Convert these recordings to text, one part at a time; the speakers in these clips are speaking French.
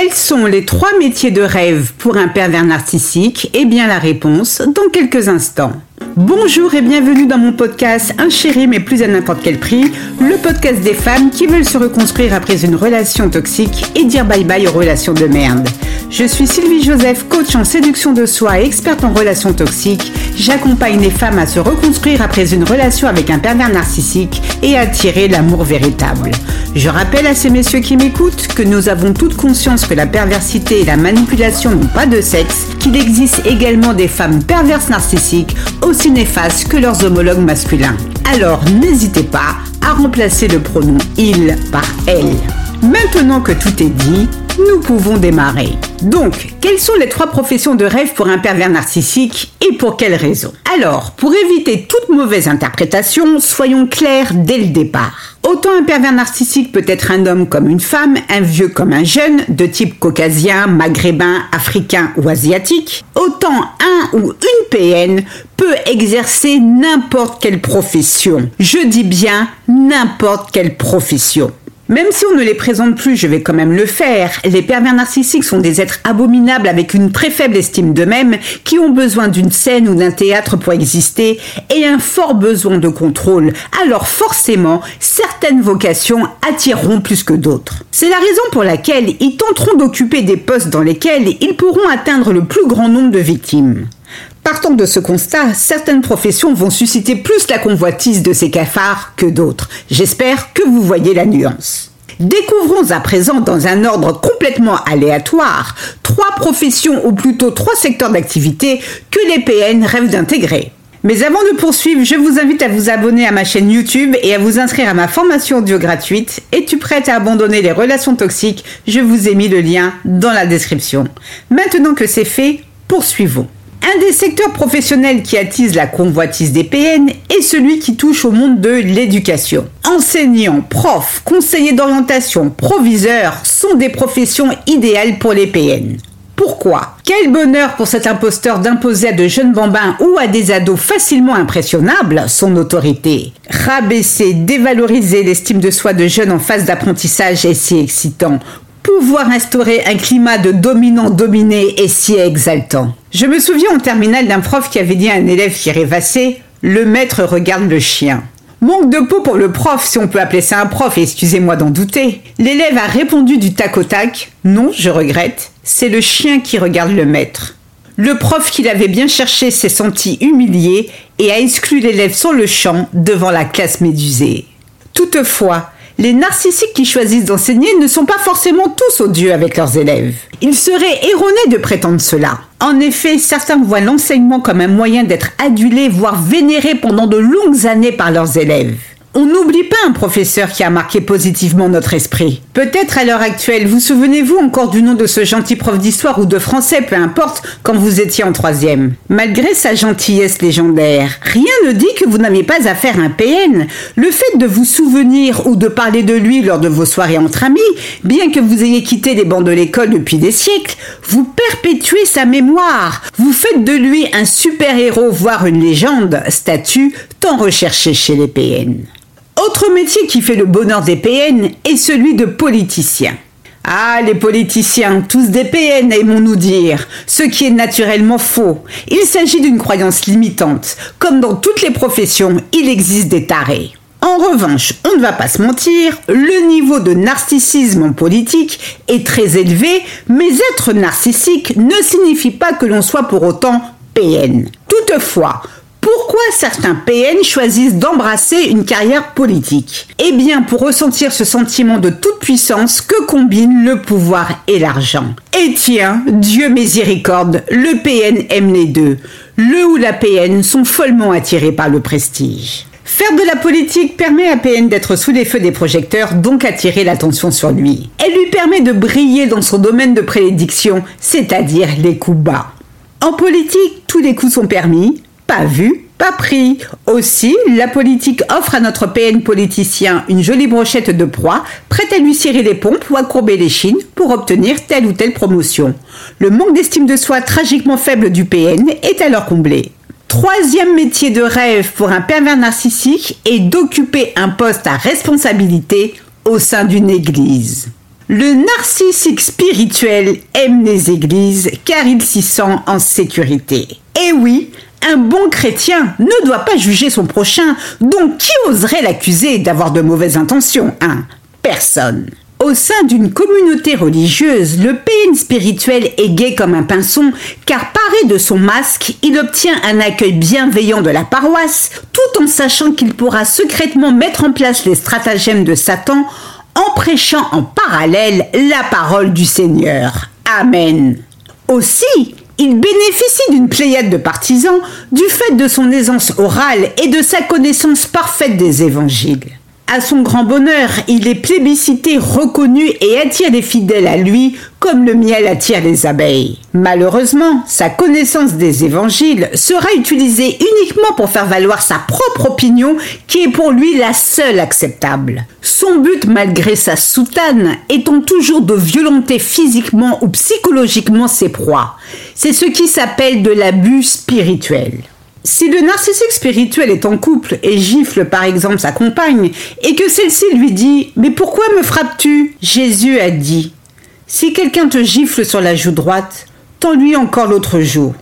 Quels sont les trois métiers de rêve pour un pervers narcissique? Eh bien la réponse dans quelques instants. Bonjour et bienvenue dans mon podcast Un chéri mais plus à n'importe quel prix, le podcast des femmes qui veulent se reconstruire après une relation toxique et dire bye bye aux relations de merde. Je suis Sylvie Joseph, coach en séduction de soi et experte en relations toxiques. J'accompagne les femmes à se reconstruire après une relation avec un pervers narcissique et à attirer l'amour véritable. Je rappelle à ces messieurs qui m'écoutent que nous avons toute conscience que la perversité et la manipulation n'ont pas de sexe, qu'il existe également des femmes perverses narcissiques aussi néfastes que leurs homologues masculins. Alors n'hésitez pas à remplacer le pronom il par elle. Maintenant que tout est dit, nous pouvons démarrer. Donc, quelles sont les trois professions de rêve pour un pervers narcissique et pour quelles raisons Alors, pour éviter toute mauvaise interprétation, soyons clairs dès le départ. Autant un pervers narcissique peut être un homme comme une femme, un vieux comme un jeune, de type caucasien, maghrébin, africain ou asiatique, autant un ou une PN peut exercer n'importe quelle profession. Je dis bien n'importe quelle profession. Même si on ne les présente plus, je vais quand même le faire. Les pervers narcissiques sont des êtres abominables avec une très faible estime d'eux-mêmes, qui ont besoin d'une scène ou d'un théâtre pour exister et un fort besoin de contrôle. Alors forcément, certaines vocations attireront plus que d'autres. C'est la raison pour laquelle ils tenteront d'occuper des postes dans lesquels ils pourront atteindre le plus grand nombre de victimes. Partant de ce constat, certaines professions vont susciter plus la convoitise de ces cafards que d'autres. J'espère que vous voyez la nuance. Découvrons à présent dans un ordre complètement aléatoire trois professions ou plutôt trois secteurs d'activité que les PN rêvent d'intégrer. Mais avant de poursuivre, je vous invite à vous abonner à ma chaîne YouTube et à vous inscrire à ma formation audio gratuite. Es-tu prête à abandonner les relations toxiques? Je vous ai mis le lien dans la description. Maintenant que c'est fait, poursuivons. Un des secteurs professionnels qui attise la convoitise des PN est celui qui touche au monde de l'éducation. Enseignants, profs, conseillers d'orientation, proviseurs sont des professions idéales pour les PN. Pourquoi? Quel bonheur pour cet imposteur d'imposer à de jeunes bambins ou à des ados facilement impressionnables son autorité. Rabaisser, dévaloriser l'estime de soi de jeunes en phase d'apprentissage est si excitant? Pouvoir instaurer un climat de dominant-dominé est si exaltant. Je me souviens en terminale d'un prof qui avait dit à un élève qui rêvassait Le maître regarde le chien. Manque de peau pour le prof, si on peut appeler ça un prof, excusez-moi d'en douter. L'élève a répondu du tac au tac Non, je regrette, c'est le chien qui regarde le maître. Le prof qui l'avait bien cherché s'est senti humilié et a exclu l'élève sur le champ devant la classe médusée. Toutefois, les narcissiques qui choisissent d'enseigner ne sont pas forcément tous odieux avec leurs élèves. Il serait erroné de prétendre cela. En effet, certains voient l'enseignement comme un moyen d'être adulé, voire vénéré pendant de longues années par leurs élèves. On n'oublie pas un professeur qui a marqué positivement notre esprit. Peut-être à l'heure actuelle, vous souvenez-vous encore du nom de ce gentil prof d'histoire ou de français, peu importe, quand vous étiez en troisième? Malgré sa gentillesse légendaire, rien ne dit que vous n'avez pas affaire à un PN. Le fait de vous souvenir ou de parler de lui lors de vos soirées entre amis, bien que vous ayez quitté les bancs de l'école depuis des siècles, vous perpétuez sa mémoire. Vous faites de lui un super-héros, voire une légende, statut tant recherché chez les PN. Autre métier qui fait le bonheur des PN est celui de politicien. Ah, les politiciens, tous des PN, aimons-nous dire, ce qui est naturellement faux. Il s'agit d'une croyance limitante. Comme dans toutes les professions, il existe des tarés. En revanche, on ne va pas se mentir, le niveau de narcissisme en politique est très élevé, mais être narcissique ne signifie pas que l'on soit pour autant PN. Toutefois, pourquoi certains PN choisissent d'embrasser une carrière politique? Eh bien, pour ressentir ce sentiment de toute puissance que combinent le pouvoir et l'argent. Et tiens, Dieu miséricorde, le PN aime les deux. Le ou la PN sont follement attirés par le prestige. Faire de la politique permet à PN d'être sous les feux des projecteurs, donc attirer l'attention sur lui. Elle lui permet de briller dans son domaine de prédiction, c'est-à-dire les coups bas. En politique, tous les coups sont permis, pas vu, pas pris. Aussi, la politique offre à notre PN politicien une jolie brochette de proie, prête à lui cirer les pompes ou à courber les chines pour obtenir telle ou telle promotion. Le manque d'estime de soi tragiquement faible du PN est alors comblé. Troisième métier de rêve pour un pervers narcissique est d'occuper un poste à responsabilité au sein d'une église. Le narcissique spirituel aime les églises car il s'y sent en sécurité. Et oui, un bon chrétien ne doit pas juger son prochain, donc qui oserait l'accuser d'avoir de mauvaises intentions Hein? Personne. Au sein d'une communauté religieuse, le PN spirituel est gai comme un pinson, car paré de son masque, il obtient un accueil bienveillant de la paroisse, tout en sachant qu'il pourra secrètement mettre en place les stratagèmes de Satan en prêchant en parallèle la parole du Seigneur. Amen. Aussi, il bénéficie d'une pléiade de partisans du fait de son aisance orale et de sa connaissance parfaite des évangiles. À son grand bonheur, il est plébiscité, reconnu et attire les fidèles à lui comme le miel attire les abeilles. Malheureusement, sa connaissance des évangiles sera utilisée uniquement pour faire valoir sa propre opinion qui est pour lui la seule acceptable. Son but, malgré sa soutane, étant toujours de violenter physiquement ou psychologiquement ses proies. C'est ce qui s'appelle de l'abus spirituel. Si le narcissique spirituel est en couple et gifle par exemple sa compagne, et que celle-ci lui dit Mais pourquoi me frappes-tu? Jésus a dit Si quelqu'un te gifle sur la joue droite, tends-lui encore l'autre joue.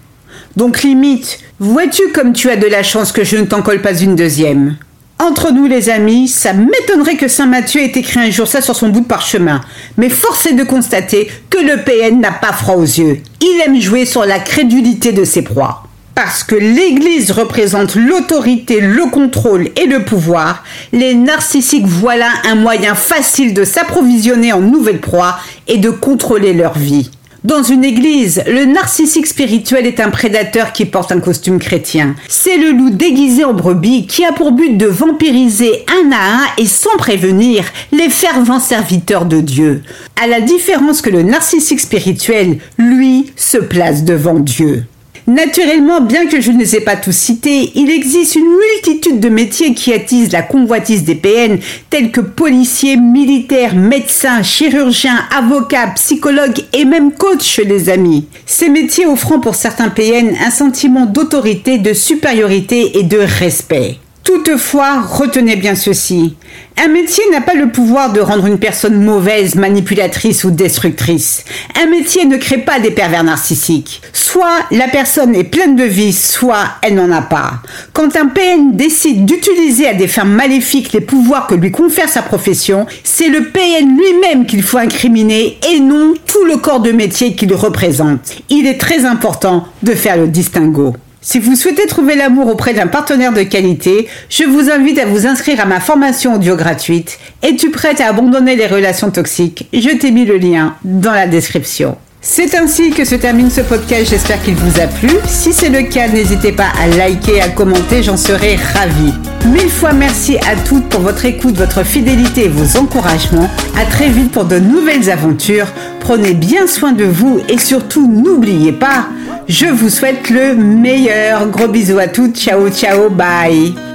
Donc limite, vois-tu comme tu as de la chance que je ne t'en colle pas une deuxième entre nous les amis, ça m'étonnerait que Saint Matthieu ait écrit un jour ça sur son bout de parchemin. Mais force est de constater que le PN n'a pas froid aux yeux. Il aime jouer sur la crédulité de ses proies. Parce que l'Église représente l'autorité, le contrôle et le pouvoir, les narcissiques voilà un moyen facile de s'approvisionner en nouvelles proies et de contrôler leur vie. Dans une église, le narcissique spirituel est un prédateur qui porte un costume chrétien. C'est le loup déguisé en brebis qui a pour but de vampiriser un à un et sans prévenir les fervents serviteurs de Dieu. À la différence que le narcissique spirituel, lui, se place devant Dieu. Naturellement, bien que je ne les ai pas tous cités, il existe une multitude de métiers qui attisent la convoitise des PN, tels que policiers, militaires, médecins, chirurgiens, avocats, psychologues et même coachs, les amis. Ces métiers offrant pour certains PN un sentiment d'autorité, de supériorité et de respect. Toutefois, retenez bien ceci. Un métier n'a pas le pouvoir de rendre une personne mauvaise, manipulatrice ou destructrice. Un métier ne crée pas des pervers narcissiques. Soit la personne est pleine de vie, soit elle n'en a pas. Quand un PN décide d'utiliser à des fins maléfiques les pouvoirs que lui confère sa profession, c'est le PN lui-même qu'il faut incriminer et non tout le corps de métier qu'il représente. Il est très important de faire le distinguo. Si vous souhaitez trouver l'amour auprès d'un partenaire de qualité, je vous invite à vous inscrire à ma formation audio gratuite. Es-tu prête à abandonner les relations toxiques? Je t'ai mis le lien dans la description. C'est ainsi que se termine ce podcast, j'espère qu'il vous a plu. Si c'est le cas, n'hésitez pas à liker, à commenter, j'en serai ravie. Mille fois merci à toutes pour votre écoute, votre fidélité et vos encouragements. À très vite pour de nouvelles aventures. Prenez bien soin de vous et surtout n'oubliez pas, je vous souhaite le meilleur. Gros bisous à toutes. Ciao, ciao, bye.